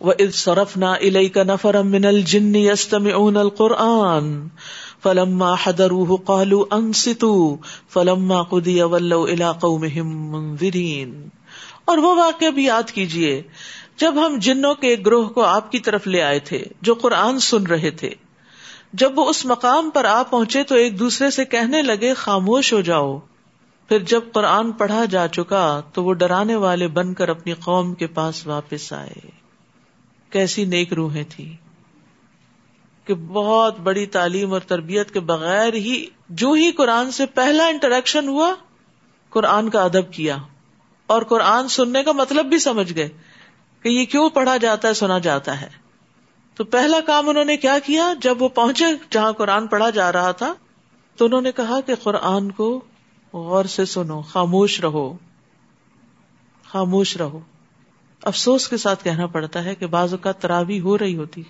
وَإِذْ صَرَفْنَا إِلَيْكَ نَفَرًا مِّنَ الْجِنِّ يَسْتَمِعُونَ الْقُرْآنَ فَلَمَّا حَضَرُوهُ قَالُوا أَنصِتُوا فَلَمَّا قُضِيَ اور وہ واقعہ بھی یاد کیجیے، جب ہم جنوں کے ایک گروہ کو آپ کی طرف لے آئے تھے، جو قرآن سن رہے تھے، جب وہ اس مقام پر آ پہنچے تو ایک دوسرے سے کہنے لگے، خاموش ہو جاؤ۔ پھر جب قرآن پڑھا جا چکا تو وہ ڈرانے والے بن کر اپنی قوم کے پاس واپس آئے۔ کیسی نیک روحیں تھی کہ بہت بڑی تعلیم اور تربیت کے بغیر ہی جو ہی قرآن سے پہلا انٹریکشن ہوا، قرآن کا ادب کیا۔ اور قرآن سننے کا مطلب بھی سمجھ گئے کہ یہ کیوں پڑھا جاتا ہے، سنا جاتا ہے۔ تو پہلا کام انہوں نے کیا کیا؟ جب وہ پہنچے جہاں قرآن پڑھا جا رہا تھا، تو انہوں نے کہا کہ قرآن کو غور سے سنو، خاموش رہو۔ خاموش رہو۔ افسوس کے ساتھ کہنا پڑتا ہے کہ بعض اوقات تراوی ہو رہی ہوتی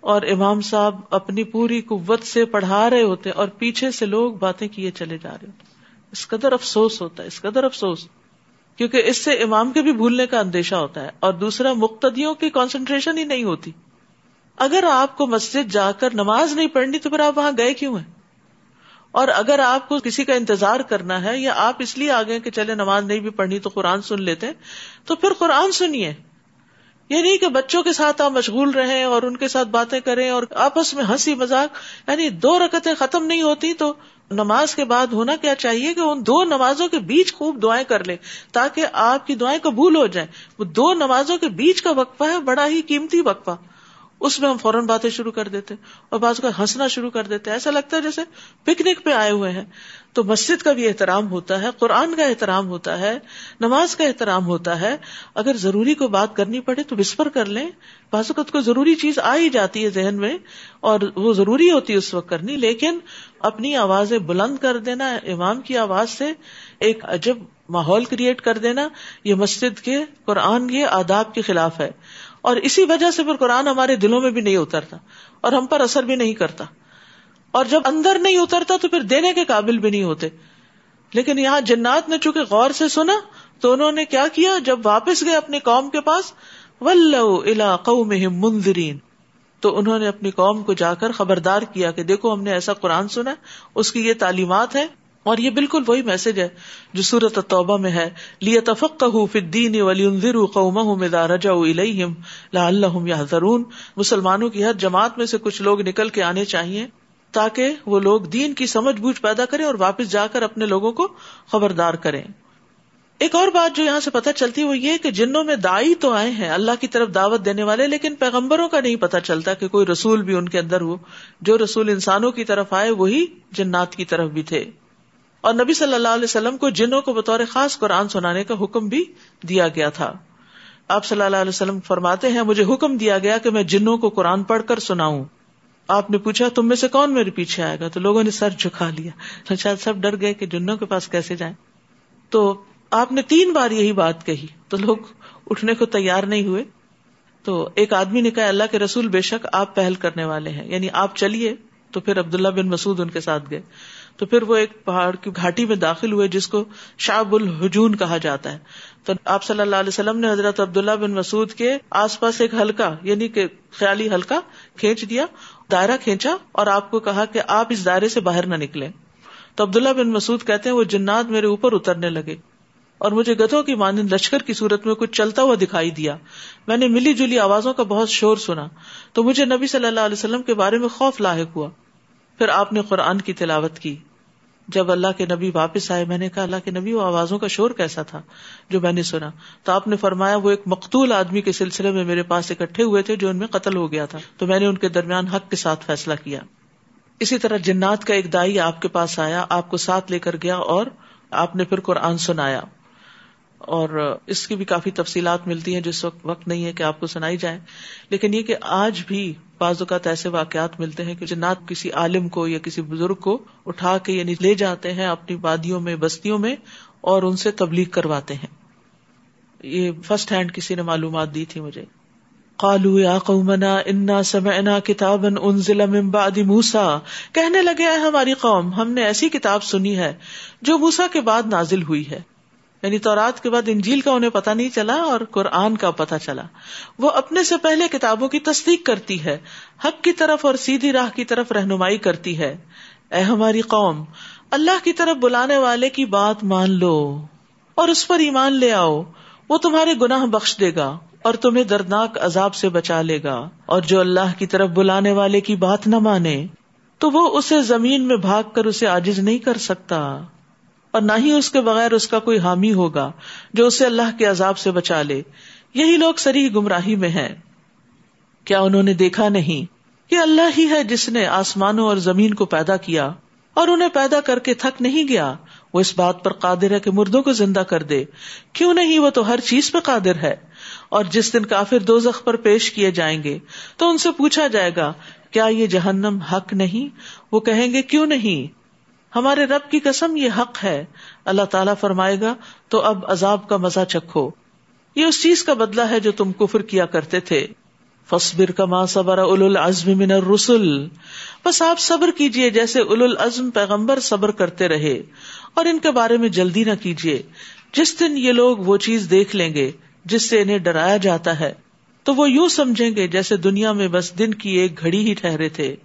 اور امام صاحب اپنی پوری قوت سے پڑھا رہے ہوتے اور پیچھے سے لوگ باتیں کیے چلے جا رہے ہوتے۔ اس قدر افسوس ہوتا ہے، اس قدر افسوس۔ کیونکہ اس سے امام کے بھی بھولنے کا اندیشہ ہوتا ہے اور دوسرا، مقتدیوں کی کانسنٹریشن ہی نہیں ہوتی۔ اگر آپ کو مسجد جا کر نماز نہیں پڑھنی تو پھر آپ وہاں گئے کیوں ہیں؟ اور اگر آپ کو کسی کا انتظار کرنا ہے یا آپ اس لیے آگے کہ چلے نماز نہیں بھی پڑھنی تو قرآن سن لیتے تو پھر قرآن سنیے۔ یہ نہیں کہ بچوں کے ساتھ آپ مشغول رہیں اور ان کے ساتھ باتیں کریں اور آپس میں ہنسی مذاق یعنی دو رکتیں ختم نہیں ہوتی تو نماز کے بعد ہونا کیا چاہیے کہ ان دو نمازوں کے بیچ خوب دعائیں کر لیں تاکہ آپ کی دعائیں قبول ہو جائیں۔ وہ دو نمازوں کے بیچ کا وقفہ ہے، بڑا ہی قیمتی وقفہ۔ اس میں ہم فوراً باتیں شروع کر دیتے اور بعض کا ہنسنا شروع کر دیتے ایسا لگتا ہے جیسے پکنک پہ آئے ہوئے ہیں۔ تو مسجد کا بھی احترام ہوتا ہے، قرآن کا احترام ہوتا ہے، نماز کا احترام ہوتا ہے۔ اگر ضروری کو بات کرنی پڑے تو وسپر کر لیں۔ بعض اوقات کوئی ضروری چیز آ ہی جاتی ہے ذہن میں اور وہ ضروری ہوتی ہے اس وقت کرنی، لیکن اپنی آوازیں بلند کر دینا، امام کی آواز سے ایک عجب ماحول کریٹ کر دینا، یہ مسجد کے، قرآن کے آداب کے خلاف ہے۔ اور اسی وجہ سے پھر قرآن ہمارے دلوں میں بھی نہیں اترتا اور ہم پر اثر بھی نہیں کرتا اور جب اندر نہیں اترتا تو پھر دینے کے قابل بھی نہیں ہوتے لیکن یہاں جنات نے چونکہ غور سے سنا تو انہوں نے کیا کیا؟ جب واپس گئے اپنی قوم کے پاس منظرین تو انہوں نے اپنی قوم کو جا کر خبردار کیا کہ دیکھو ہم نے ایسا قرآن سنا اس کی یہ تعلیمات ہے اور یہ بالکل وہی میسج ہے جو سورت توبہ میں ہے. لیا تفق فدین ولی قوم رجا لا اللہ ضرون مسلمانوں کی ہر جماعت میں سے کچھ لوگ نکل کے آنے چاہیے تاکہ وہ لوگ دین کی سمجھ بوجھ پیدا کریں اور واپس جا کر اپنے لوگوں کو خبردار کریں. ایک اور بات جو یہاں سے پتہ چلتی ہے وہ یہ کہ جنوں میں دائی تو آئے ہیں، اللہ کی طرف دعوت دینے والے، لیکن پیغمبروں کا نہیں پتا چلتا کہ کوئی رسول بھی ان کے اندر ہو. جو رسول انسانوں کی طرف آئے، وہی جنات کی طرف بھی تھے. اور نبی صلی اللہ علیہ وسلم کو جنوں کو بطور خاص قرآن سنانے کا حکم بھی دیا گیا تھا۔ آپ صلی اللہ علیہ وسلم فرماتے ہیں، مجھے حکم دیا گیا کہ میں جنوں کو قرآن پڑھ کر سناؤں۔ آپ نے پوچھا، تم میں سے کون میرے پیچھے آئے گا؟ تو لوگوں نے سر جھکا لیا۔ شاید سب ڈر گئے کہ جنوں کے پاس کیسے جائیں۔ تو آپ نے تین بار یہی بات کہی۔ تو لوگ اٹھنے کو تیار نہیں ہوئے۔ تو ایک آدمی نے کہا، اللہ کے رسول بے شک آپ پہل کرنے والے ہیں۔ یعنی آپ چلیے۔ تو پھر عبداللہ بن مسعود ان کے ساتھ گئے۔ تو پھر وہ ایک پہاڑ کی گھاٹی میں داخل ہوئے جس کو شاب الحجون کہا جاتا ہے۔ تو آپ صلی اللہ علیہ وسلم نے حضرت عبداللہ بن مسعود کے آس پاس ایک ہلکا یعنی کہ خیالی ہلکا کھینچ دیا، دائرہ کھینچا اور آپ کو کہا کہ آپ اس دائرے سے باہر نہ نکلے تو عبداللہ بن مسعود کہتے ہیں وہ جنات میرے اوپر اترنے لگے اور مجھے گدھوں کی مانند لشکر کی صورت میں کچھ چلتا ہوا دکھائی دیا۔ میں نے ملی جلی آوازوں کا بہت شور سنا۔ تو مجھے نبی صلی اللہ علیہ وسلم کے بارے میں خوف لاحق ہوا۔ پھر آپ نے قرآن کی تلاوت کی۔ جب اللہ کے نبی واپس آئے، میں نے کہا، اللہ کے نبی، وہ آوازوں کا شور کیسا تھا جو میں نے سنا۔ تو آپ نے فرمایا، وہ ایک مقتول آدمی کے سلسلے میں میرے پاس اکٹھے ہوئے تھے جو ان میں قتل ہو گیا تھا۔ تو میں نے ان کے درمیان حق کے ساتھ فیصلہ کیا۔ اسی طرح جنات کا ایک دائی آپ کے پاس آیا، آپ کو ساتھ لے کر گیا اور آپ نے پھر قرآن سنایا۔ اور اس کی بھی کافی تفصیلات ملتی ہیں جس وقت وقت نہیں ہے کہ آپ کو سنائی جائے۔ لیکن یہ کہ آج بھی بعض اوقات ایسے واقعات ملتے ہیں کہ جنات کسی عالم کو یا کسی بزرگ کو اٹھا کے یعنی لے جاتے ہیں اپنی وادیوں میں، بستیوں میں اور ان سے تبلیغ کرواتے ہیں۔ یہ فرسٹ ہینڈ کسی نے معلومات دی تھی مجھے۔ قالو یا قومنا انا سمعنا کتابا انزل من بعد موسا کہنے لگے ہماری قوم، ہم نے ایسی کتاب سنی ہے جو موسا کے بعد نازل ہوئی ہے۔ یعنی تورات کے بعد انجیل کا انہیں پتا نہیں چلا اور قرآن کا پتا چلا۔ وہ اپنے سے پہلے کتابوں کی تصدیق کرتی ہے، حق کی طرف اور سیدھی راہ کی طرف رہنمائی کرتی ہے۔ اے ہماری قوم، اللہ کی طرف بلانے والے کی بات مان لو اور اس پر ایمان لے آؤ۔ وہ تمہارے گناہ بخش دے گا اور تمہیں دردناک عذاب سے بچا لے گا۔ اور جو اللہ کی طرف بلانے والے کی بات نہ مانے، تو وہ اسے زمین میں بھاگ کر اسے آجز نہیں کر سکتا۔ اور نہ ہی اس کے بغیر اس کا کوئی حامی ہوگا جو اسے اللہ کے عذاب سے بچا لے۔ یہی لوگ سری گمراہی میں ہیں۔ کیا انہوں نے دیکھا نہیں کہ اللہ ہی ہے جس نے آسمانوں اور زمین کو پیدا کیا اور انہیں پیدا کر کے تھک نہیں گیا؟ وہ اس بات پر قادر ہے کہ مردوں کو زندہ کر دے۔ کیوں نہیں؟ وہ تو ہر چیز پہ قادر ہے۔ اور جس دن کافر دو زخ پر پیش کیے جائیں گے تو ان سے پوچھا جائے گا، کیا یہ جہنم حق نہیں؟ وہ کہیں گے، کیوں نہیں؟ ہمارے رب کی قسم یہ حق ہے۔ اللہ تعالیٰ فرمائے گا، تو اب عذاب کا مزہ چکھو۔ یہ اس چیز کا بدلہ ہے جو تم کفر کیا کرتے تھے۔ فصبر کا ماں صبر اول العزم من الرسل۔ بس آپ صبر کیجیے جیسے اول العزم پیغمبر صبر کرتے رہے۔ اور ان کے بارے میں جلدی نہ کیجیے جس دن یہ لوگ وہ چیز دیکھ لیں گے جس سے انہیں ڈرایا جاتا ہے، تو وہ یوں سمجھیں گے جیسے دنیا میں بس دن کی ایک گھڑی ہی ٹھہرے تھے۔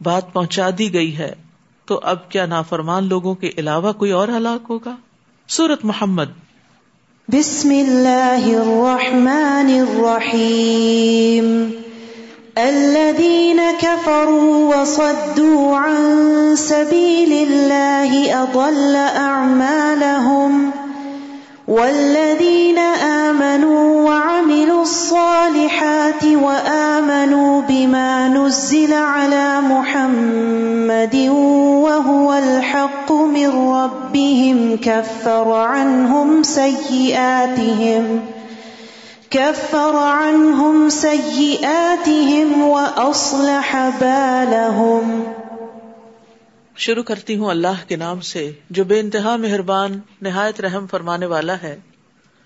بات پہنچا دی گئی ہے۔ تو اب کیا نافرمان لوگوں کے علاوہ کوئی اور ہلاک ہوگا؟ سورت محمد۔ بسم اللہ الرحمن الرحیم۔ الذين كفروا وصدوا عن سبيل الله أضل أعمالهم والذين آمنوا وعملوا الصالحات وآمنوا بما نزل على محمد وهو الحق من ربهم كفر عنهم سيئاتهم كفر عنهم سيئاتهم وأصلح بالهم شروع کرتی ہوں اللہ کے نام سے، جو بے انتہا مہربان، نہایت رحم فرمانے والا ہے۔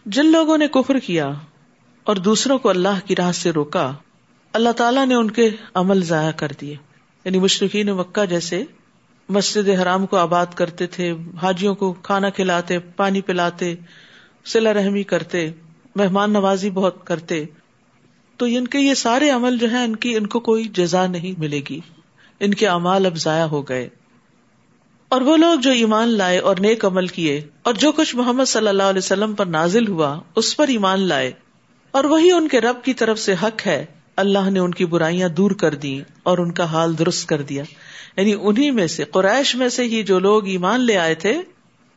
جن لوگوں نے کفر کیا اور دوسروں کو اللہ کی راہ سے روکا، اللہ تعالیٰ نے ان کے عمل ضائع کر دیے۔ یعنی مشرقین مکہ جیسے مسجد حرام کو آباد کرتے تھے، حاجیوں کو کھانا کھلاتے، پانی پلاتے سلا رحمی کرتے، مہمان نوازی بہت کرتے، تو ان کے یہ سارے عمل جو ہیں، ان کی، ان کو کوئی جزا نہیں ملے گی۔ ان کے اعمال اب ضائع ہو گئے۔ اور وہ لوگ جو ایمان لائے اور نیک عمل کیے، اور جو کچھ محمد صلی اللہ علیہ وسلم پر نازل ہوا، اس پر ایمان لائے۔ اور وہی ان کے رب کی طرف سے حق ہے۔ اللہ نے ان کی برائیاں دور کر دی اور ان کا حال درست کر دیا۔ یعنی انہیں میں سے، قریش میں سے ہی جو لوگ ایمان لے آئے تھے،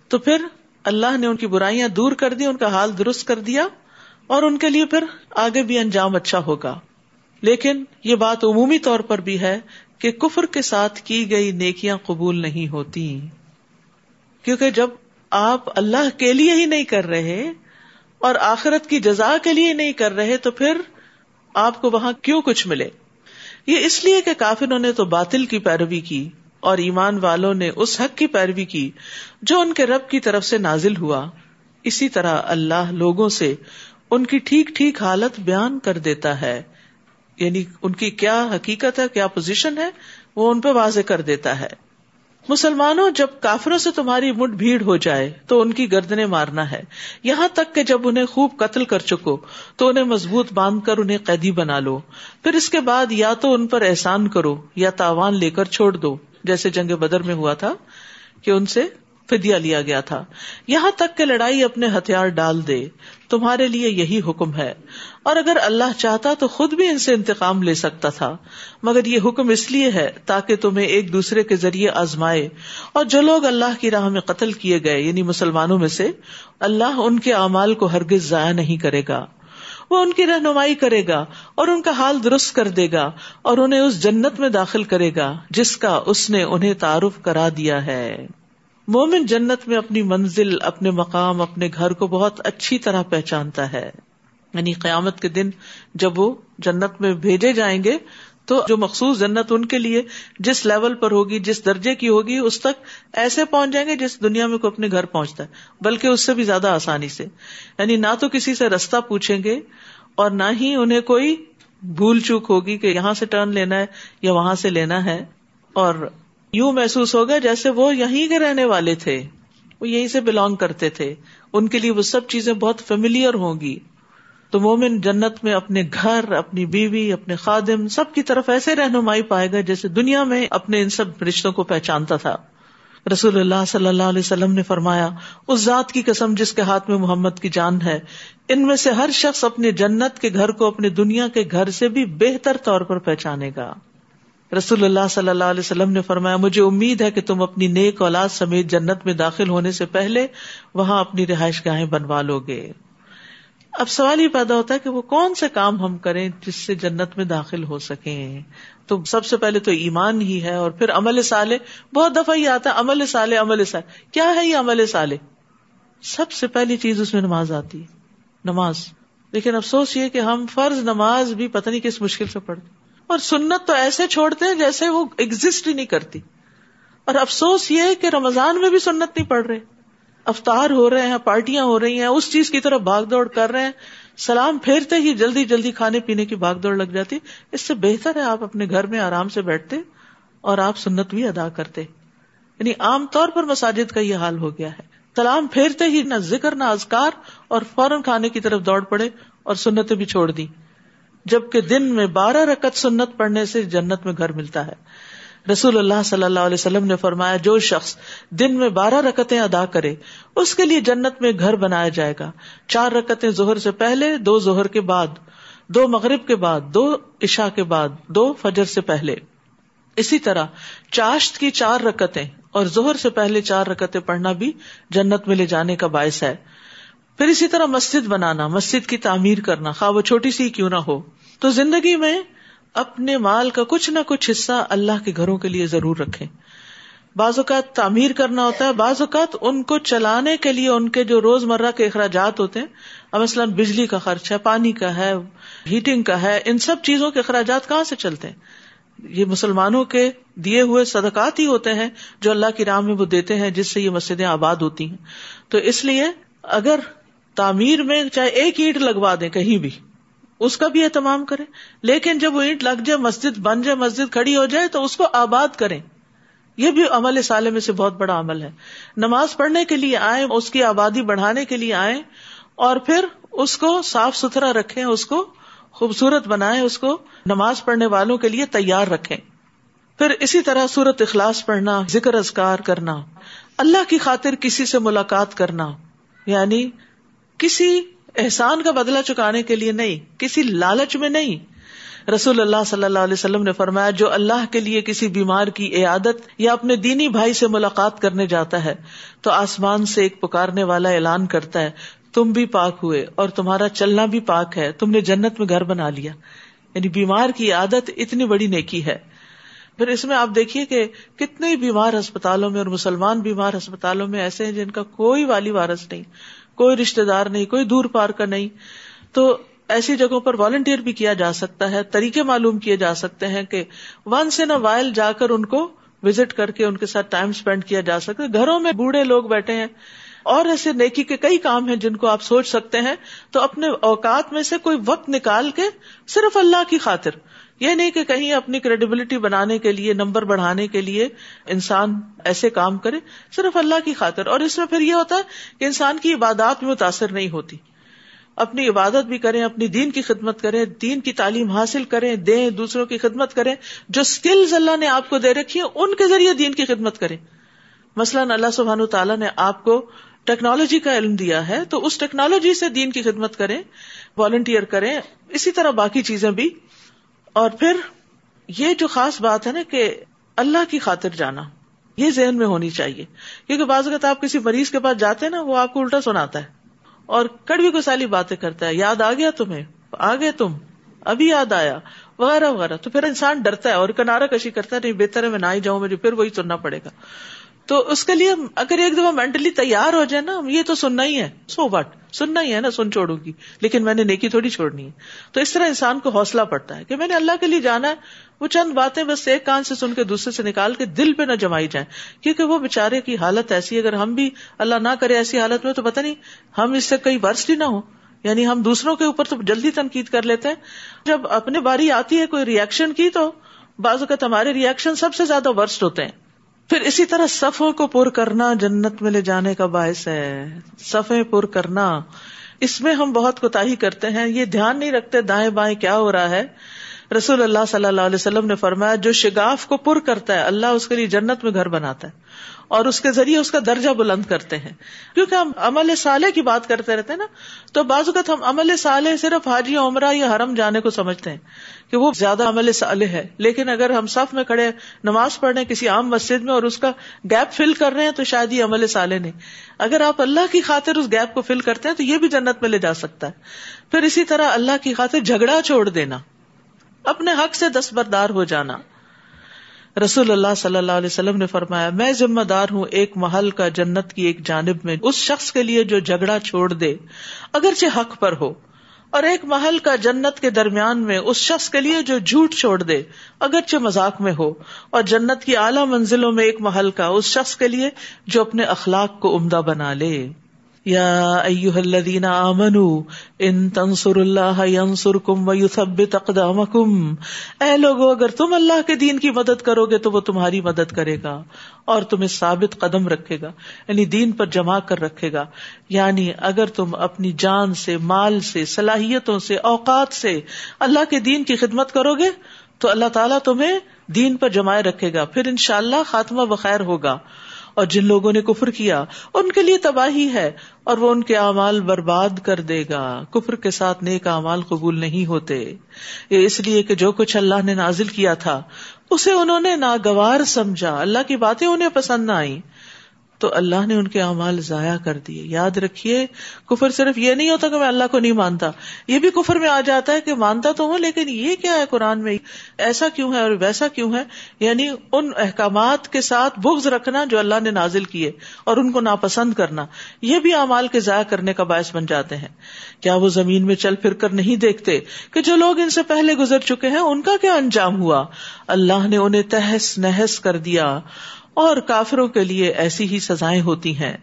تو پھر اللہ نے ان کی برائیاں دور کر دی ان کا حال درست کر دیا۔ اور ان کے لیے پھر آگے بھی انجام اچھا ہوگا۔ لیکن یہ بات عمومی طور پر بھی ہے کہ کفر کے ساتھ کی گئی نیکیاں قبول نہیں ہوتی۔ کیونکہ جب آپ اللہ کے لیے ہی نہیں کر رہے اور آخرت کی جزا کے لیے نہیں کر رہے تو پھر آپ کو وہاں کیوں کچھ ملے؟ یہ اس لیے کہ کافروں نے تو باطل کی پیروی کی اور ایمان والوں نے اس حق کی پیروی کی جو ان کے رب کی طرف سے نازل ہوا۔ اسی طرح اللہ لوگوں سے ان کی ٹھیک ٹھیک حالت بیان کر دیتا ہے۔ یعنی ان کی کیا حقیقت ہے، کیا پوزیشن ہے، وہ ان پہ واضح کر دیتا ہے۔ مسلمانوں، جب کافروں سے تمہاری مٹ بھیڑ ہو جائے، تو ان کی گردنے مارنا ہے۔ یہاں تک کہ جب انہیں خوب قتل کر چکو، تو انہیں مضبوط باندھ کر انہیں قیدی بنا لو۔ پھر اس کے بعد یا تو ان پر احسان کرو، یا تاوان لے کر چھوڑ دو۔ جیسے جنگ بدر میں ہوا تھا کہ ان سے فدیا لیا گیا تھا۔ یہاں تک کہ لڑائی اپنے ہتھیار ڈال دے، تمہارے لیے یہی حکم ہے۔ اور اگر اللہ چاہتا تو خود بھی ان سے انتقام لے سکتا تھا۔ مگر یہ حکم اس لیے ہے تاکہ تمہیں ایک دوسرے کے ذریعے آزمائے۔ اور جو لوگ اللہ کی راہ میں قتل کیے گئے یعنی مسلمانوں میں سے، اللہ ان کے اعمال کو ہرگز ضائع نہیں کرے گا۔ وہ ان کی رہنمائی کرے گا اور ان کا حال درست کر دے گا اور انہیں اس جنت میں داخل کرے گا، جس کا اس نے انہیں تعارف کرا دیا ہے۔ مومن جنت میں اپنی منزل، اپنے مقام، اپنے گھر کو بہت اچھی طرح پہچانتا ہے۔ یعنی قیامت کے دن جب وہ جنت میں بھیجے جائیں گے، تو جو مخصوص جنت ان کے لیے جس لیول پر ہوگی، جس درجے کی ہوگی، اس تک ایسے پہنچ جائیں گے جس دنیا میں کوئی اپنے گھر پہنچتا ہے، بلکہ اس سے بھی زیادہ آسانی سے۔ یعنی نہ تو کسی سے رستہ پوچھیں گے اور نہ ہی انہیں کوئی بھول چوک ہوگی کہ یہاں سے ٹرن لینا ہے یا وہاں سے لینا ہے۔ اور یوں محسوس ہوگا جیسے وہ یہیں کے رہنے والے تھے۔ وہ یہیں سے بلونگ کرتے تھے۔ ان کے لیے وہ سب چیزیں بہت فیملیئر ہوں گی۔ تو مومن جنت میں اپنے گھر، اپنی بیوی، اپنے خادم سب کی طرف ایسے رہنمائی پائے گا جیسے دنیا میں اپنے ان سب رشتوں کو پہچانتا تھا۔ رسول اللہ صلی اللہ علیہ وسلم نے فرمایا، اس ذات کی قسم جس کے ہاتھ میں محمد کی جان ہے، ان میں سے ہر شخص اپنی جنت کے گھر کو اپنی دنیا کے گھر سے بھی بہتر طور پر پہچانے گا۔ رسول اللہ صلی اللہ علیہ وسلم نے فرمایا، مجھے امید ہے کہ تم اپنی نیک اولاد سمیت جنت میں داخل ہونے سے پہلے وہاں اپنی رہائش گاہیں بنوا لو گے اب سوال یہ پیدا ہوتا ہے کہ وہ کون سے کام ہم کریں جس سے جنت میں داخل ہو سکیں۔ تو سب سے پہلے تو ایمان ہی ہے اور پھر عمل سالے بہت دفعہ یہ آتا ہے، عمل سالے عمل سالے کیا ہے یہ عمل سالے سب سے پہلی چیز اس میں نماز آتی۔ ہے نماز۔ لیکن افسوس یہ کہ ہم فرض نماز بھی پتہ نہیں کس مشکل سے پڑھتے۔ اور سنت تو ایسے چھوڑتے ہیں جیسے وہ ایگزٹ ہی نہیں کرتی۔ اور افسوس یہ کہ رمضان میں بھی سنت نہیں پڑھ رہے۔ افطار ہو رہے ہیں، پارٹیاں ہو رہی ہیں، اس چیز کی طرف بھاگ دوڑ کر رہے ہیں۔ سلام پھیرتے ہی جلدی جلدی کھانے پینے کی بھاگ دوڑ لگ جاتی۔ اس سے بہتر ہے آپ اپنے گھر میں آرام سے بیٹھتے اور آپ سنت بھی ادا کرتے۔ یعنی عام طور پر مساجد کا یہ حال ہو گیا ہے۔ سلام پھیرتے ہی نہ ذکر، نہ ازکار اور فوراً کھانے کی طرف دوڑ پڑے اور سنتیں بھی چھوڑ دی جبکہ دن میں بارہ رکت سنت پڑھنے سے جنت میں گھر ملتا ہے۔ رسول اللہ صلی اللہ علیہ وسلم نے فرمایا، جو شخص دن میں بارہ رکتیں ادا کرے، اس کے لیے جنت میں گھر بنایا جائے گا۔ چار رکتیں زہر سے پہلے، دو زہر کے بعد، دو مغرب کے بعد، دو عشاء کے بعد، دو فجر سے پہلے۔ اسی طرح چاشت کی چار رکتیں اور زہر سے پہلے چار رکتیں پڑھنا بھی جنت میں لے جانے کا باعث ہے۔ پھر اسی طرح مسجد بنانا، مسجد کی تعمیر کرنا، خواہ وہ چھوٹی سی کیوں نہ ہو۔ تو زندگی میں اپنے مال کا کچھ نہ کچھ حصہ اللہ کے گھروں کے لیے ضرور رکھے بعض اوقات تعمیر کرنا ہوتا ہے، بعض اوقات ان کو چلانے کے لیے ان کے جو روز مرہ کے اخراجات ہوتے ہیں مثلاً بجلی کا خرچ ہے، پانی کا ہے ہیٹنگ کا ہے، ان سب چیزوں کے اخراجات کہاں سے چلتے ہیں؟ یہ مسلمانوں کے دیے ہوئے صدقات ہی ہوتے ہیں جو اللہ کی راہ میں وہ دیتے ہیں جس سے یہ مسجدیں آباد ہوتی ہیں۔ تو اس لیے اگر تعمیر میں چاہے ایک اینٹ لگوا دیں کہیں بھی، اس کا بھی اہتمام کریں۔ لیکن جب وہ اینٹ لگ جائے، مسجد بن جائے، مسجد کھڑی ہو جائے، تو اس کو آباد کریں۔ یہ بھی عمل سالے میں سے بہت بڑا عمل ہے۔ نماز پڑھنے کے لیے آئے اس کی آبادی بڑھانے کے لیے آئے اور پھر اس کو صاف ستھرا رکھے اس کو خوبصورت بنائے اس کو نماز پڑھنے والوں کے لیے تیار رکھے پھر اسی طرح سورت اخلاص پڑھنا، ذکر ازکار کرنا، اللہ کی خاطر کسی سے ملاقات کرنا یعنی کسی احسان کا بدلا چکانے کے لیے نہیں، کسی لالچ میں نہیں۔ رسول اللہ صلی اللہ علیہ وسلم نے فرمایا، جو اللہ کے لیے کسی بیمار کی عیادت یا اپنے دینی بھائی سے ملاقات کرنے جاتا ہے، تو آسمان سے ایک پکارنے والا اعلان کرتا ہے، تم بھی پاک ہوئے اور تمہارا چلنا بھی پاک ہے، تم نے جنت میں گھر بنا لیا۔ یعنی بیمار کی عادت اتنی بڑی نیکی ہے۔ پھر اس میں آپ دیکھیے کہ کتنے بیمار اسپتالوں میں اور مسلمان بیمار اسپتالوں میں ایسے ہیں جن کا کوئی والی وارث نہیں۔ کوئی رشتے دار نہیں، کوئی دور پار کا نہیں۔ تو ایسی جگہوں پر والنٹیئر بھی کیا جا سکتا ہے، طریقے معلوم کیے جا سکتے ہیں کہ ون سے نہ وائل جا کر ان کو وزٹ کر کے ان کے ساتھ ٹائم اسپینڈ کیا جا سکتا ہے۔ گھروں میں بوڑھے لوگ بیٹھے ہیں۔ اور ایسے نیکی کے کئی کام ہیں جن کو آپ سوچ سکتے ہیں۔ تو اپنے اوقات میں سے کوئی وقت نکال کے صرف اللہ کی خاطر یہ نہیں کہ کہیں اپنی کریڈیبلٹی بنانے کے لیے نمبر بڑھانے کے لیے انسان ایسے کام کرے، صرف اللہ کی خاطر۔ اور اس میں پھر یہ ہوتا ہے کہ انسان کی عبادات میں متاثر نہیں ہوتی۔ اپنی عبادت بھی کریں، اپنی دین کی خدمت کریں، دین کی تعلیم حاصل کریں، دیں، دوسروں کی خدمت کریں۔ جو اسکلز اللہ نے آپ کو دے رکھی ہیں، ان کے ذریعے دین کی خدمت کریں۔ مثلاً اللہ سبحان تعالیٰ نے آپ کو ٹیکنالوجی کا علم دیا ہے، تو اس ٹیکنالوجی سے دین کی خدمت کریں والنٹیئر کریں، اسی طرح باقی چیزیں بھی۔ اور پھر یہ جو خاص بات ہے نا کہ اللہ کی خاطر جانا، یہ ذہن میں ہونی چاہیے۔ کیونکہ بعض اوقات آپ کسی مریض کے پاس جاتے ہیں نا، وہ آپ کو الٹا سناتا ہے۔ اور کڑوی کو سالی باتیں کرتا ہے، یاد آ گیا تمہیں؟ آ گئے تم، ابھی یاد آیا، وغیرہ وغیرہ۔ تو پھر انسان ڈرتا ہے اور کنارا کشی کرتا ہے، نہیں، بہتر ہے میں نہ ہی جاؤں، مجھے پھر وہی سننا پڑے گا۔ تو اس کے لیے اگر ایک دفعہ مینٹلی تیار ہو جائے نا یہ تو سننا ہی ہے۔ سو بٹ سننا ہی ہے نا، سن چھوڑوں گی لیکن میں نے نیکی تھوڑی چھوڑنی ہے۔ تو اس طرح انسان کو حوصلہ پڑتا ہے کہ میں نے اللہ کے لیے جانا ہے۔ وہ چند باتیں بس ایک کان سے سن کے دوسرے سے نکال کے دل پہ نہ جمائی جائیں۔ کیونکہ وہ بےچارے کی حالت ایسی اگر ہم بھی اللہ نہ کرے ایسی حالت میں تو پتہ نہیں، ہم اس سے کئی ورس ہی نہ ہو یعنی ہم دوسروں کے اوپر تو جلدی تنقید کر لیتے ہیں۔ جب اپنے باری آتی ہے کوئی ریئیکشن کی تو بعض اوقات ہمارے ریئیکشن سب سے زیادہ ورسٹ ہوتے ہیں۔ پھر اسی طرح صفوں کو پر کرنا جنت میں لے جانے کا باعث ہے۔ صفیں پر کرنا۔ اس میں ہم بہت کوتا کرتے ہیں۔ یہ دھیان نہیں رکھتے دائیں بائیں کیا ہو رہا ہے۔ رسول اللہ صلی اللہ علیہ وسلم نے فرمایا، جو شگاف کو پر کرتا ہے، اللہ اس کے لیے جنت میں گھر بناتا ہے۔ اور اس کے ذریعے اس کا درجہ بلند کرتے ہیں۔ کیونکہ ہم عمل سالے کی بات کرتے رہتے ہیں نا، تو بعض اوقات ہم عمل سالے صرف حاجی عمرہ یا حرم جانے کو سمجھتے ہیں کہ وہ زیادہ عمل سالے ہے۔ لیکن اگر ہم صف میں کھڑے نماز پڑھنے کسی عام مسجد میں اور اس کا گیپ فل کر رہے ہیں، تو شاید یہ عمل سالے نہیں۔ اگر آپ اللہ کی خاطر اس گیپ کو فل کرتے ہیں، تو یہ بھی جنت میں لے جا سکتا ہے۔ پھر اسی طرح اللہ کی خاطر جھگڑا چھوڑ دینا، اپنے حق سے دستبردار ہو جانا۔ رسول اللہ صلی اللہ علیہ وسلم نے فرمایا، میں ذمہ دار ہوں ایک محل کا جنت کی ایک جانب میں، اس شخص کے لیے جو جھگڑا چھوڑ دے، اگرچہ حق پر ہو، اور ایک محل کا جنت کے درمیان میں، اس شخص کے لیے جو جھوٹ چھوڑ دے، اگرچہ مذاق میں ہو، اور جنت کی اعلی منزلوں میں ایک محل کا، اس شخص کے لیے جو اپنے اخلاق کو عمدہ بنا لے۔ یا ایوہ الذین آمنوا ان تنصر اللہ ینصرکم ویثبت اقدامکم اے لوگو، اگر تم اللہ کے دین کی مدد کرو گے تو وہ تمہاری مدد کرے گا اور تمہیں ثابت قدم رکھے گا یعنی دین پر جمع کر رکھے گا۔ یعنی اگر تم اپنی جان سے، مال سے، صلاحیتوں سے، اوقات سے اللہ کے دین کی خدمت کرو گے تو اللہ تعالیٰ تمہیں دین پر جمائے رکھے گا۔ پھر انشاءاللہ خاتمہ بخیر ہوگا۔ اور جن لوگوں نے کفر کیا، ان کے لیے تباہی ہے اور وہ ان کے اعمال برباد کر دے گا۔ کفر کے ساتھ نیک اعمال قبول نہیں ہوتے۔ یہ اس لیے کہ جو کچھ اللہ نے نازل کیا تھا، اسے انہوں نے ناگوار سمجھا۔ اللہ کی باتیں انہیں پسند نہ آئی تو اللہ نے ان کے اعمال ضائع کر دیے۔ یاد رکھیے، کفر صرف یہ نہیں ہوتا کہ میں اللہ کو نہیں مانتا۔ یہ بھی کفر میں آ جاتا ہے کہ مانتا تو ہوں، لیکن یہ کیا ہے قرآن میں؟ ایسا کیوں ہے اور ویسا کیوں ہے؟ یعنی ان احکامات کے ساتھ بغض رکھنا جو اللہ نے نازل کیے اور ان کو ناپسند کرنا، یہ بھی اعمال کے ضائع کرنے کا باعث بن جاتے ہیں۔ کیا وہ زمین میں چل پھر کر نہیں دیکھتے کہ جو لوگ ان سے پہلے گزر چکے ہیں، ان کا کیا انجام ہوا؟ اللہ نے انہیں تہس نہس کر دیا۔ اور کافروں کے لیے ایسی ہی سزائیں ہوتی ہیں۔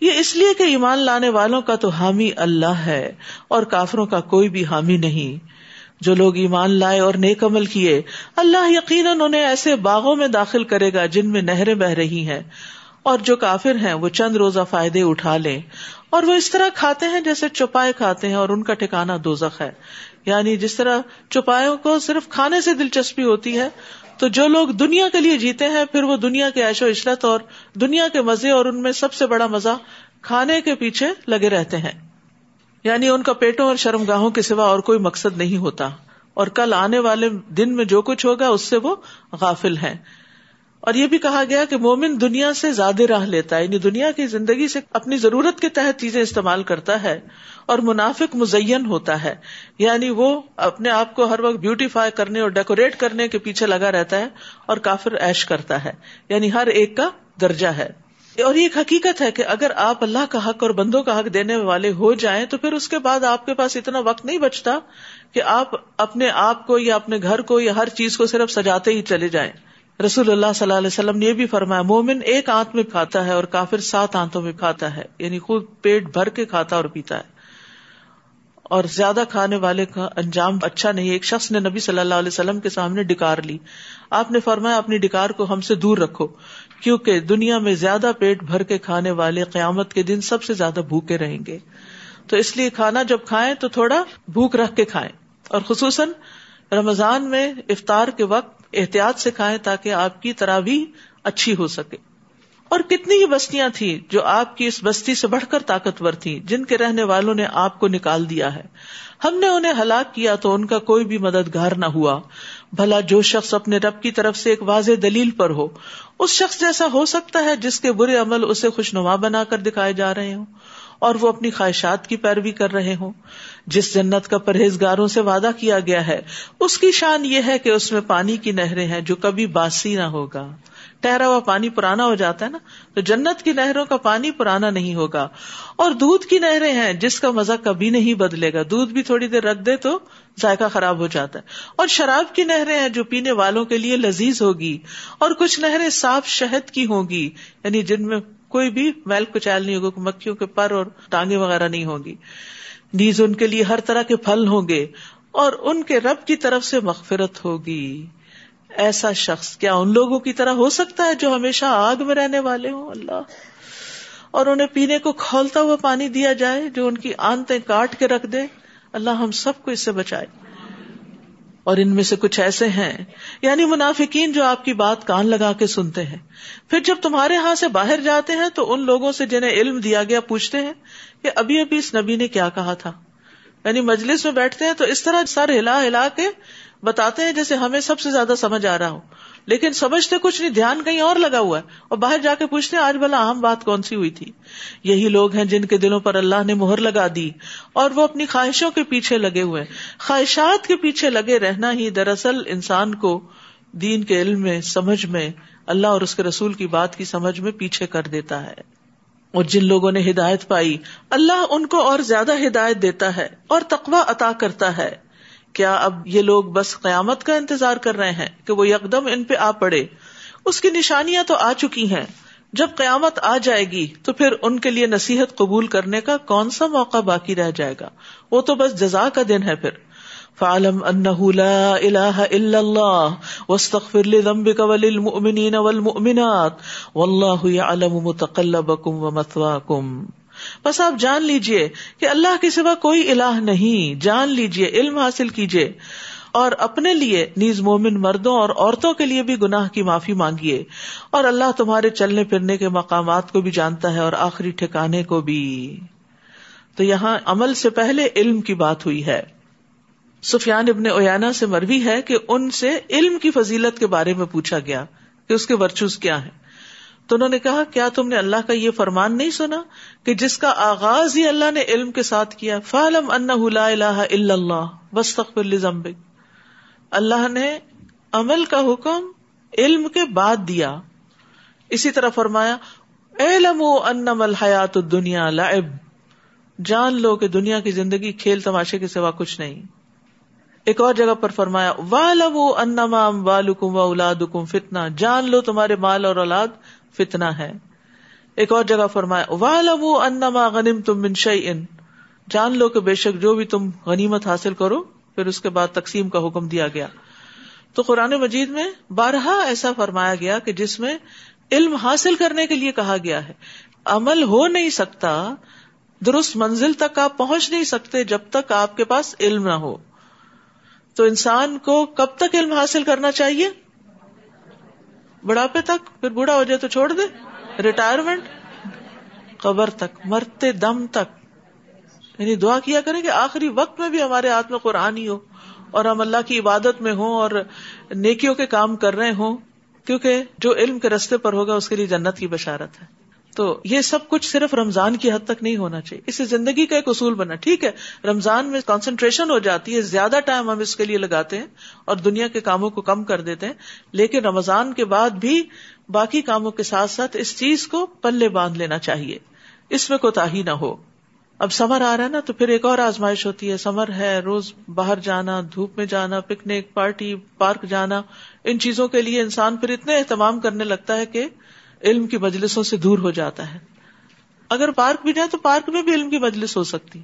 یہ اس لیے کہ ایمان لانے والوں کا تو حامی اللہ ہے اور کافروں کا کوئی بھی حامی نہیں۔ جو لوگ ایمان لائے اور نیک عمل کیے، اللہ یقیناً انہیں ایسے باغوں میں داخل کرے گا جن میں نہریں بہ رہی ہیں۔ اور جو کافر ہیں، وہ چند روزہ فائدے اٹھا لیں۔ اور وہ اس طرح کھاتے ہیں جیسے چوپائے کھاتے ہیں اور ان کا ٹھکانا دوزخ ہے۔ یعنی جس طرح چوپایوں کو صرف کھانے سے دلچسپی ہوتی ہے تو جو لوگ دنیا کے لیے جیتے ہیں، پھر وہ دنیا کے عیش و عشرت اور دنیا کے مزے اور ان میں سب سے بڑا مزہ کھانے کے پیچھے لگے رہتے ہیں۔ یعنی ان کا پیٹوں اور شرم گاہوں کے سوا اور کوئی مقصد نہیں ہوتا۔ اور کل آنے والے دن میں جو کچھ ہوگا، اس سے وہ غافل ہیں۔ اور یہ بھی کہا گیا کہ مومن دنیا سے زیادہ راہ لیتا ہے یعنی دنیا کی زندگی سے اپنی ضرورت کے تحت چیزیں استعمال کرتا ہے اور منافق مزین ہوتا ہے۔ یعنی وہ اپنے آپ کو ہر وقت بیوٹیفائی کرنے اور ڈیکوریٹ کرنے کے پیچھے لگا رہتا ہے اور کافر ایش کرتا ہے۔ یعنی ہر ایک کا درجہ ہے۔ اور یہ ایک حقیقت ہے کہ اگر آپ اللہ کا حق اور بندوں کا حق دینے والے ہو جائیں تو پھر اس کے بعد آپ کے پاس اتنا وقت نہیں بچتا کہ آپ اپنے آپ کو یا اپنے گھر کو یا ہر چیز کو صرف سجاتے ہی چلے جائیں۔ رسول اللہ صلی اللہ علیہ وسلم نے یہ بھی فرمایا، مومن ایک آنت میں کھاتا ہے اور کافر سات آنتوں میں کھاتا ہے یعنی خود پیٹ بھر کے کھاتا اور پیتا ہے۔ اور زیادہ کھانے والے کا انجام اچھا نہیں، ایک شخص نے نبی صلی اللہ علیہ وسلم کے سامنے ڈکار لی۔ آپ نے فرمایا، اپنی ڈکار کو ہم سے دور رکھو، کیونکہ دنیا میں زیادہ پیٹ بھر کے کھانے والے قیامت کے دن سب سے زیادہ بھوکے رہیں گے۔ تو اس لیے کھانا جب کھائیں تو تھوڑا بھوک رکھ کے کھائیں۔ اور خصوصاً رمضان میں افطار کے وقت احتیاط سے کھائیں تاکہ آپ کی تراوی اچھی ہو سکے۔ اور کتنی ہی بستیاں تھیں جو آپ کی اس بستی سے بڑھ کر طاقتور تھی جن کے رہنے والوں نے آپ کو نکال دیا ہے۔ ہم نے انہیں ہلاک کیا تو ان کا کوئی بھی مددگار نہ ہوا۔ بھلا جو شخص اپنے رب کی طرف سے ایک واضح دلیل پر ہو، اس شخص جیسا ہو سکتا ہے جس کے برے عمل اسے خوشنما بنا کر دکھائے جا رہے ہوں۔ اور وہ اپنی خواہشات کی پیروی کر رہے ہوں۔ جس جنت کا پرہیزگاروں سے وعدہ کیا گیا ہے، اس کی شان یہ ہے کہ اس میں پانی کی نہریں ہیں جو کبھی باسی نہ ہوگا۔ ٹہرا ہوا پانی پرانا ہو جاتا ہے نا، تو جنت کی نہروں کا پانی پرانا نہیں ہوگا۔ اور دودھ کی نہریں ہیں جس کا مزہ کبھی نہیں بدلے گا۔ دودھ بھی تھوڑی دیر رکھ دے تو ذائقہ خراب ہو جاتا ہے۔ اور شراب کی نہریں ہیں جو پینے والوں کے لیے لذیذ ہوگی۔ اور کچھ نہریں صاف شہد کی ہوگی یعنی جن میں کوئی بھی میل کچیل نہیں ہوگا مکھیوں کے پر اور ٹانگے وغیرہ نہیں ہوگی نیز ان کے لیے ہر طرح کے پھل ہوں گے اور ان کے رب کی طرف سے مغفرت ہوگی۔ ایسا شخص کیا ان لوگوں کی طرح ہو سکتا ہے جو ہمیشہ آگ میں رہنے والے ہوں؟ اللہ۔ اور انہیں پینے کو کھولتا ہوا پانی دیا جائے جو ان کی آنتے کاٹ کے رکھ دے۔ اللہ ہم سب کو اس سے بچائے۔ اور ان میں سے کچھ ایسے ہیں یعنی منافقین جو آپ کی بات کان لگا کے سنتے ہیں۔ پھر جب تمہارے ہاں سے باہر جاتے ہیں تو ان لوگوں سے جنہیں علم دیا گیا پوچھتے ہیں کہ ابھی ابھی اس نبی نے کیا کہا تھا۔ یعنی مجلس میں بیٹھتے ہیں تو اس طرح سر ہلا ہلا کے بتاتے ہیں جیسے ہمیں سب سے زیادہ سمجھ آ رہا ہو۔ لیکن سمجھتے کچھ نہیں، دھیان کہیں اور لگا ہوا ہے۔ اور باہر جا کے پوچھتے ہیں، آج بلا اہم بات کون سی ہوئی تھی؟ یہی لوگ ہیں جن کے دلوں پر اللہ نے مہر لگا دی اور وہ اپنی خواہشوں کے پیچھے لگے ہوئے خواہشات کے پیچھے لگے رہنا ہی دراصل انسان کو دین کے علم میں، سمجھ میں، اللہ اور اس کے رسول کی بات کی سمجھ میں پیچھے کر دیتا ہے۔ اور جن لوگوں نے ہدایت پائی، اللہ ان کو اور زیادہ ہدایت دیتا ہے اور تقوا عطا کرتا ہے۔ کیا اب یہ لوگ بس قیامت کا انتظار کر رہے ہیں کہ وہ یکدم ان پہ آ پڑے؟ اس کی نشانیاں تو آ چکی ہیں۔ جب قیامت آ جائے گی تو پھر ان کے لیے نصیحت قبول کرنے کا کون سا موقع باقی رہ جائے گا؟ وہ تو بس جزا کا دن ہے پھر۔ فعلم انه لا اله الا الله واستغفر لذنبك وللمؤمنين والمؤمنات والله يعلم متقلبكم ومثواكم۔ بس آپ جان لیجیے کہ اللہ کے سوا کوئی الہ نہیں۔ جان لیجیے علم حاصل کیجیے اور اپنے لیے نیز مومن مردوں اور عورتوں کے لیے بھی گناہ کی معافی مانگیے۔ اور اللہ تمہارے چلنے پھرنے کے مقامات کو بھی جانتا ہے اور آخری ٹھکانے کو بھی۔ تو یہاں عمل سے پہلے علم کی بات ہوئی ہے۔ سفیان ابن اویانا سے مروی ہے کہ ان سے علم کی فضیلت کے بارے میں پوچھا گیا کہ اس کے ورچوز کیا ہیں۔ تو انہوں نے کہا، کیا تم نے اللہ کا یہ فرمان نہیں سنا کہ جس کا آغاز ہی اللہ نے علم کے ساتھ کیا؟ فالم اللہ نے عمل کا حکم علم کے بعد دیا۔ اسی طرح فرمایا انم الحیات دنیا لعب۔ جان لو کہ دنیا کی زندگی کھیل تماشے کے سوا کچھ نہیں۔ ایک اور جگہ پر فرمایا والم انما والکم و اولادکم فتنہ جان لو تمہارے مال اور اولاد فتنا ہے۔ ایک اور جگہ فرمایا والو انما غنیم تم منشئی ان جان لو کہ بے شک جو بھی تم غنیمت حاصل کرو، پھر اس کے بعد تقسیم کا حکم دیا گیا۔ تو قرآن مجید میں بارہا ایسا فرمایا گیا کہ جس میں علم حاصل کرنے کے لیے کہا گیا ہے۔ عمل ہو نہیں سکتا، درست منزل تک آپ پہنچ نہیں سکتے جب تک آپ کے پاس علم نہ ہو۔ تو انسان کو کب تک علم حاصل کرنا چاہیے؟ بڑھاپے تک، پھر بوڑھا ہو جائے تو چھوڑ دے۔ ریٹائرمنٹ قبر تک، مرتے دم تک۔ یعنی دعا کیا کریں کہ آخری وقت میں بھی ہمارے ہاتھ میں قرآن ہی ہو اور ہم اللہ کی عبادت میں ہوں اور نیکیوں کے کام کر رہے ہوں، کیونکہ جو علم کے رستے پر ہوگا، اس کے لیے جنت کی بشارت ہے۔ تو یہ سب کچھ صرف رمضان کی حد تک نہیں ہونا چاہیے۔ اس سے زندگی کا ایک اصول بنا۔ ٹھیک ہے، رمضان میں کانسنٹریشن ہو جاتی ہے، زیادہ ٹائم ہم اس کے لیے لگاتے ہیں اور دنیا کے کاموں کو کم کر دیتے ہیں، لیکن رمضان کے بعد بھی باقی کاموں کے ساتھ ساتھ اس چیز کو پلے باندھ لینا چاہیے۔ اس میں کوتا ہی نہ ہو۔ اب سمر آ رہا ہے نا، تو پھر ایک اور آزمائش ہوتی ہے۔ سمر ہے، روز باہر جانا، دھوپ میں جانا، پکنک پارٹی پارک جانا، ان چیزوں کے لیے انسان پھر اتنے اہتمام کرنے لگتا ہے کہ علم کی مجلسوں سے دور ہو جاتا ہے۔ اگر پارک بھی جائے تو پارک میں بھی علم کی مجلس ہو سکتی۔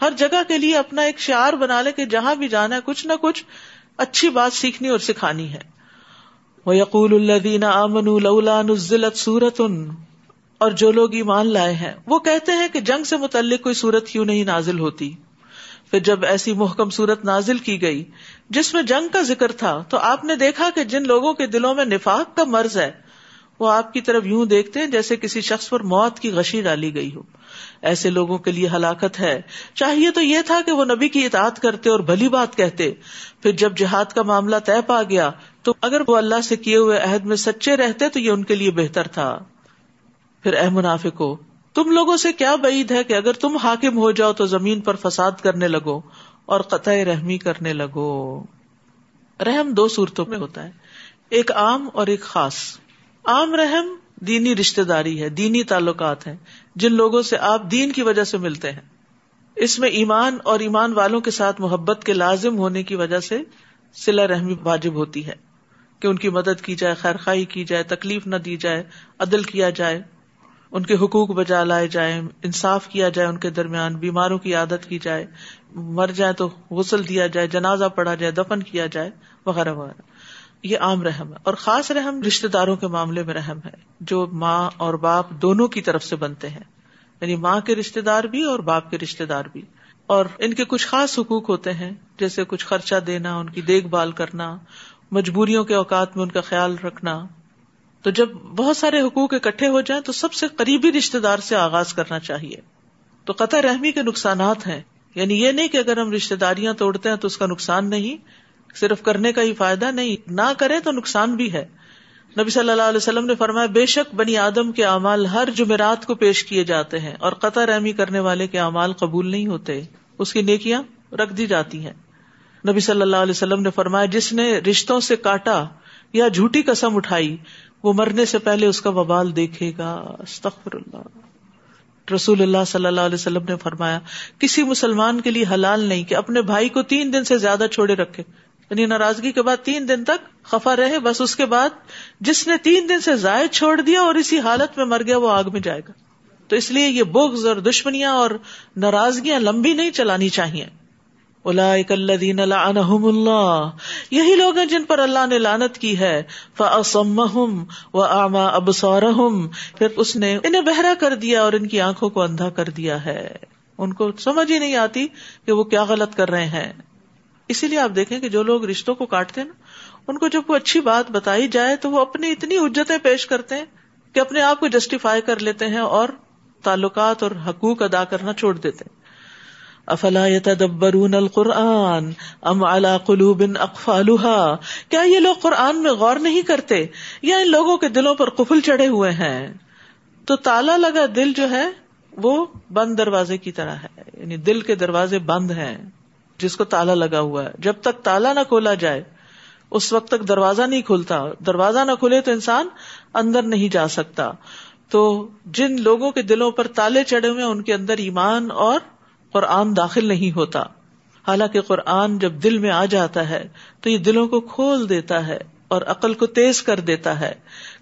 ہر جگہ کے لیے اپنا ایک شعار بنا لے کہ جہاں بھی جانا ہے کچھ نہ کچھ اچھی بات سیکھنی اور سکھانی ہے۔ وہ یقول اللہ امن نزلت سورت ان اور جو لوگ ایمان لائے ہیں، وہ کہتے ہیں کہ جنگ سے متعلق کوئی صورت کیوں نہیں نازل ہوتی۔ پھر جب ایسی محکم صورت نازل کی گئی، جس میں جنگ کا ذکر تھا، تو آپ نے دیکھا کہ جن لوگوں کے دلوں میں نفاق کا مرض ہے وہ آپ کی طرف یوں دیکھتے ہیں جیسے کسی شخص پر موت کی غشی ڈالی گئی ہو۔ ایسے لوگوں کے لیے ہلاکت ہے۔ چاہیے تو یہ تھا کہ وہ نبی کی اطاعت کرتے اور بھلی بات کہتے۔ پھر جب جہاد کا معاملہ طے پا گیا، تو اگر وہ اللہ سے کیے ہوئے عہد میں سچے رہتے تو یہ ان کے لیے بہتر تھا۔ پھر اح منافق ہو تم لوگوں سے کیا بعید ہے کہ اگر تم حاکم ہو جاؤ تو زمین پر فساد کرنے لگو اور قطع رحمی کرنے لگو۔ رحم دو صورتوں میں ہوتا ہے۔ ایک عام اور ایک خاص۔ عام رحم دینی رشتے داری ہے، دینی تعلقات ہیں، جن لوگوں سے آپ دین کی وجہ سے ملتے ہیں۔ اس میں ایمان اور ایمان والوں کے ساتھ محبت کے لازم ہونے کی وجہ سے سلا رحمی واجب ہوتی ہے۔ کہ ان کی مدد کی جائے، خیر خائی کی جائے، تکلیف نہ دی جائے، عدل کیا جائے، ان کے حقوق بجا لائے جائے انصاف کیا جائے ان کے درمیان، بیماروں کی عادت کی جائے، مر جائے تو غسل دیا جائے، جنازہ پڑھا جائے، دفن کیا جائے، وغیرہ وغیرہ۔ یہ عام رحم ہے اور خاص رحم رشتے داروں کے معاملے میں رحم ہے جو ماں اور باپ دونوں کی طرف سے بنتے ہیں۔ یعنی ماں کے رشتے دار بھی اور باپ کے رشتے دار بھی۔ اور ان کے کچھ خاص حقوق ہوتے ہیں، جیسے کچھ خرچہ دینا، ان کی دیکھ بھال کرنا، مجبوریوں کے اوقات میں ان کا خیال رکھنا۔ تو جب بہت سارے حقوق اکٹھے ہو جائیں تو سب سے قریبی رشتے دار سے آغاز کرنا چاہیے۔ تو قطع رحمی کے نقصانات ہیں۔ یعنی یہ نہیں کہ اگر ہم رشتے داریاں توڑتے ہیں تو اس کا نقصان نہیں صرف کرنے کا ہی فائدہ نہیں، نہ کرے تو نقصان بھی ہے۔ نبی صلی اللہ علیہ وسلم نے فرمایا، بے شک بنی آدم کے اعمال ہر جمعرات کو پیش کیے جاتے ہیں اور قطع رحمی کرنے والے کے اعمال قبول نہیں ہوتے۔ اس کی نیکیاں رکھ دی جاتی ہیں۔ نبی صلی اللہ علیہ وسلم نے فرمایا، جس نے رشتوں سے کاٹا یا جھوٹی قسم اٹھائی، وہ مرنے سے پہلے اس کا وبال دیکھے گا۔ استغفر اللہ۔ رسول اللہ صلی اللہ علیہ وسلم نے فرمایا، کسی مسلمان کے لیے حلال نہیں کہ اپنے بھائی کو تین دن سے زیادہ چھوڑے رکھے۔ یعنی ناراضگی کے بعد تین دن تک خفا رہے، بس اس کے بعد جس نے تین دن سے زائد چھوڑ دیا اور اسی حالت میں مر گیا، وہ آگ میں جائے گا۔ تو اس لیے یہ بغض اور دشمنیاں اور ناراضگیاں لمبی نہیں چلانی چاہیے۔ اللہ۔ یہی لوگ ہیں جن پر اللہ نے لانت کی ہے۔ آما اب پھر اس نے انہیں بہرا کر دیا اور ان کی آنکھوں کو اندھا کر دیا ہے۔ ان کو سمجھ ہی نہیں آتی کہ وہ کیا غلط کر رہے ہیں۔ اسی لیے آپ دیکھیں کہ جو لوگ رشتوں کو کاٹتے ہیں نا، ان کو جب کوئی اچھی بات بتائی جائے تو وہ اپنی اتنی اجتیں پیش کرتے ہیں کہ اپنے آپ کو جسٹیفائی کر لیتے ہیں اور تعلقات اور حقوق ادا کرنا چھوڑ دیتے ہیں۔ افلا يتدبرون القرآن ام على قلوب اقفالها کیا یہ لوگ قرآن میں غور نہیں کرتے؟ یا ان لوگوں کے دلوں پر قفل چڑھے ہوئے ہیں؟ تو تالا لگا دل جو ہے وہ بند دروازے کی طرح ہے یعنی دل کے دروازے بند ہیں۔ جس کو تالا لگا ہوا ہے۔ جب تک تالا نہ کھولا جائے، اس وقت تک دروازہ نہیں کھلتا۔ دروازہ نہ کھلے تو انسان اندر نہیں جا سکتا۔ تو جن لوگوں کے دلوں پر تالے چڑھے ہوئے ان کے اندر ایمان اور قرآن داخل نہیں ہوتا۔ حالانکہ قرآن جب دل میں آ جاتا ہے، تو یہ دلوں کو کھول دیتا ہے اور عقل کو تیز کر دیتا ہے۔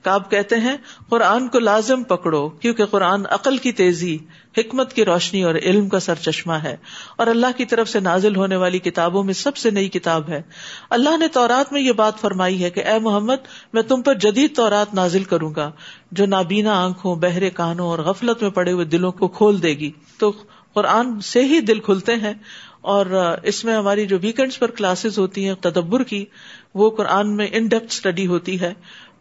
کاب کہتے ہیں، قرآن کو لازم پکڑو، کیونکہ قرآن عقل کی تیزی، حکمت کی روشنی اور علم کا سر چشمہ ہے۔ اور اللہ کی طرف سے نازل ہونے والی کتابوں میں سب سے نئی کتاب ہے۔ اللہ نے تورات میں یہ بات فرمائی ہے کہ اے محمد، میں تم پر جدید تورات نازل کروں گا، جو نابینا آنکھوں، بہرے کانوں اور غفلت میں پڑے ہوئے دلوں کو کھول دے گی۔ تو قرآن سے ہی دل کھلتے ہیں۔ اور اس میں ہماری جو ویکینڈ پر کلاسز ہوتی ہیں، تدبر کی، وہ قرآن میں ان ڈیپتھ اسٹڈی ہوتی ہے۔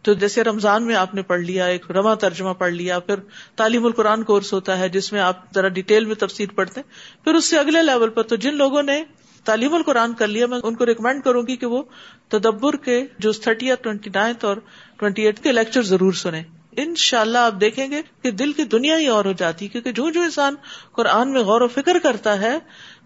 تو جیسے رمضان میں آپ نے پڑھ لیا، ایک رواں ترجمہ پڑھ لیا، پھر تعلیم القرآن کورس ہوتا ہے جس میں آپ ذرا ڈیٹیل میں تفصیل پڑھتے ہیں۔ پھر اس سے اگلے لیول پر تو جن لوگوں نے تعلیم القرآن کر لیا، میں ان کو ریکمینڈ کروں گی کہ وہ تدبر کے جو تھرٹی یا ٹوینٹی نائنتھ اور ٹوینٹی ایٹ کے لیکچر ضرور سنیں۔ ان شاء اللہ آپ دیکھیں گے کہ دل کی دنیا ہی اور ہو جاتی کیونکہ جو جو انسان قرآن میں غور و فکر کرتا ہے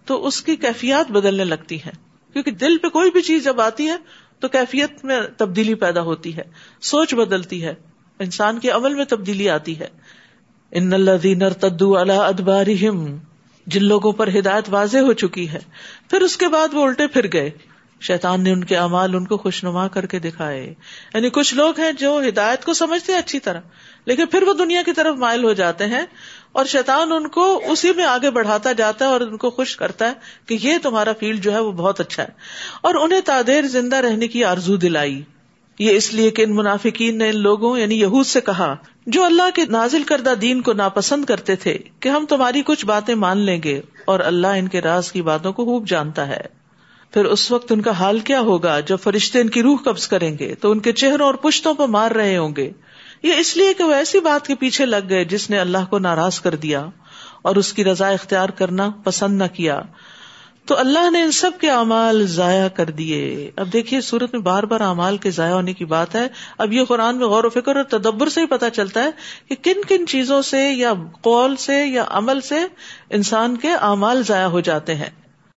تو اس کی کیفیات بدلنے لگتی ہے کیونکہ دل پہ کوئی بھی چیز جب آتی ہے تو کیفیت میں تبدیلی پیدا ہوتی ہے، سوچ بدلتی ہے، انسان کے عمل میں تبدیلی آتی ہے۔ ان اللہ تدو اللہ ادبار جن لوگوں پر ہدایت واضح ہو چکی ہے، پھر اس کے بعد وہ الٹے پھر گئے۔ شیطان نے ان کے امال ان کو خوشنما کر کے دکھائے۔ یعنی کچھ لوگ ہیں جو ہدایت کو سمجھتے ہیں اچھی طرح، لیکن پھر وہ دنیا کی طرف مائل ہو جاتے ہیں۔ اور شیطان ان کو اسی میں آگے بڑھاتا جاتا ہے اور ان کو خوش کرتا ہے کہ یہ تمہارا فیلڈ جو ہے وہ بہت اچھا ہے۔ اور انہیں تعدیر زندہ رہنے کی آرزو دلائی۔ یہ اس لیے کہ ان منافقین نے ان لوگوں یعنی یہود سے کہا، جو اللہ کے نازل کردہ دین کو ناپسند کرتے تھے کہ ہم تمہاری کچھ باتیں مان لیں گے اور اللہ ان کے راز کی باتوں کو خوب جانتا ہے۔ پھر اس وقت ان کا حال کیا ہوگا؟ جب فرشتے ان کی روح قبض کریں گے تو ان کے چہروں اور پشتوں پر مار رہے ہوں گے۔ یہ اس لیے کہ وہ ایسی بات کے پیچھے لگ گئے جس نے اللہ کو ناراض کر دیا اور اس کی رضا اختیار کرنا پسند نہ کیا۔ تو اللہ نے ان سب کے اعمال ضائع کر دیے۔ اب دیکھیے سورت میں بار بار اعمال کے ضائع ہونے کی بات ہے۔ اب یہ قرآن میں غور و فکر اور تدبر سے ہی پتا چلتا ہے کہ کن کن چیزوں سے یا قول سے یا عمل سے انسان کے اعمال ضائع ہو جاتے ہیں۔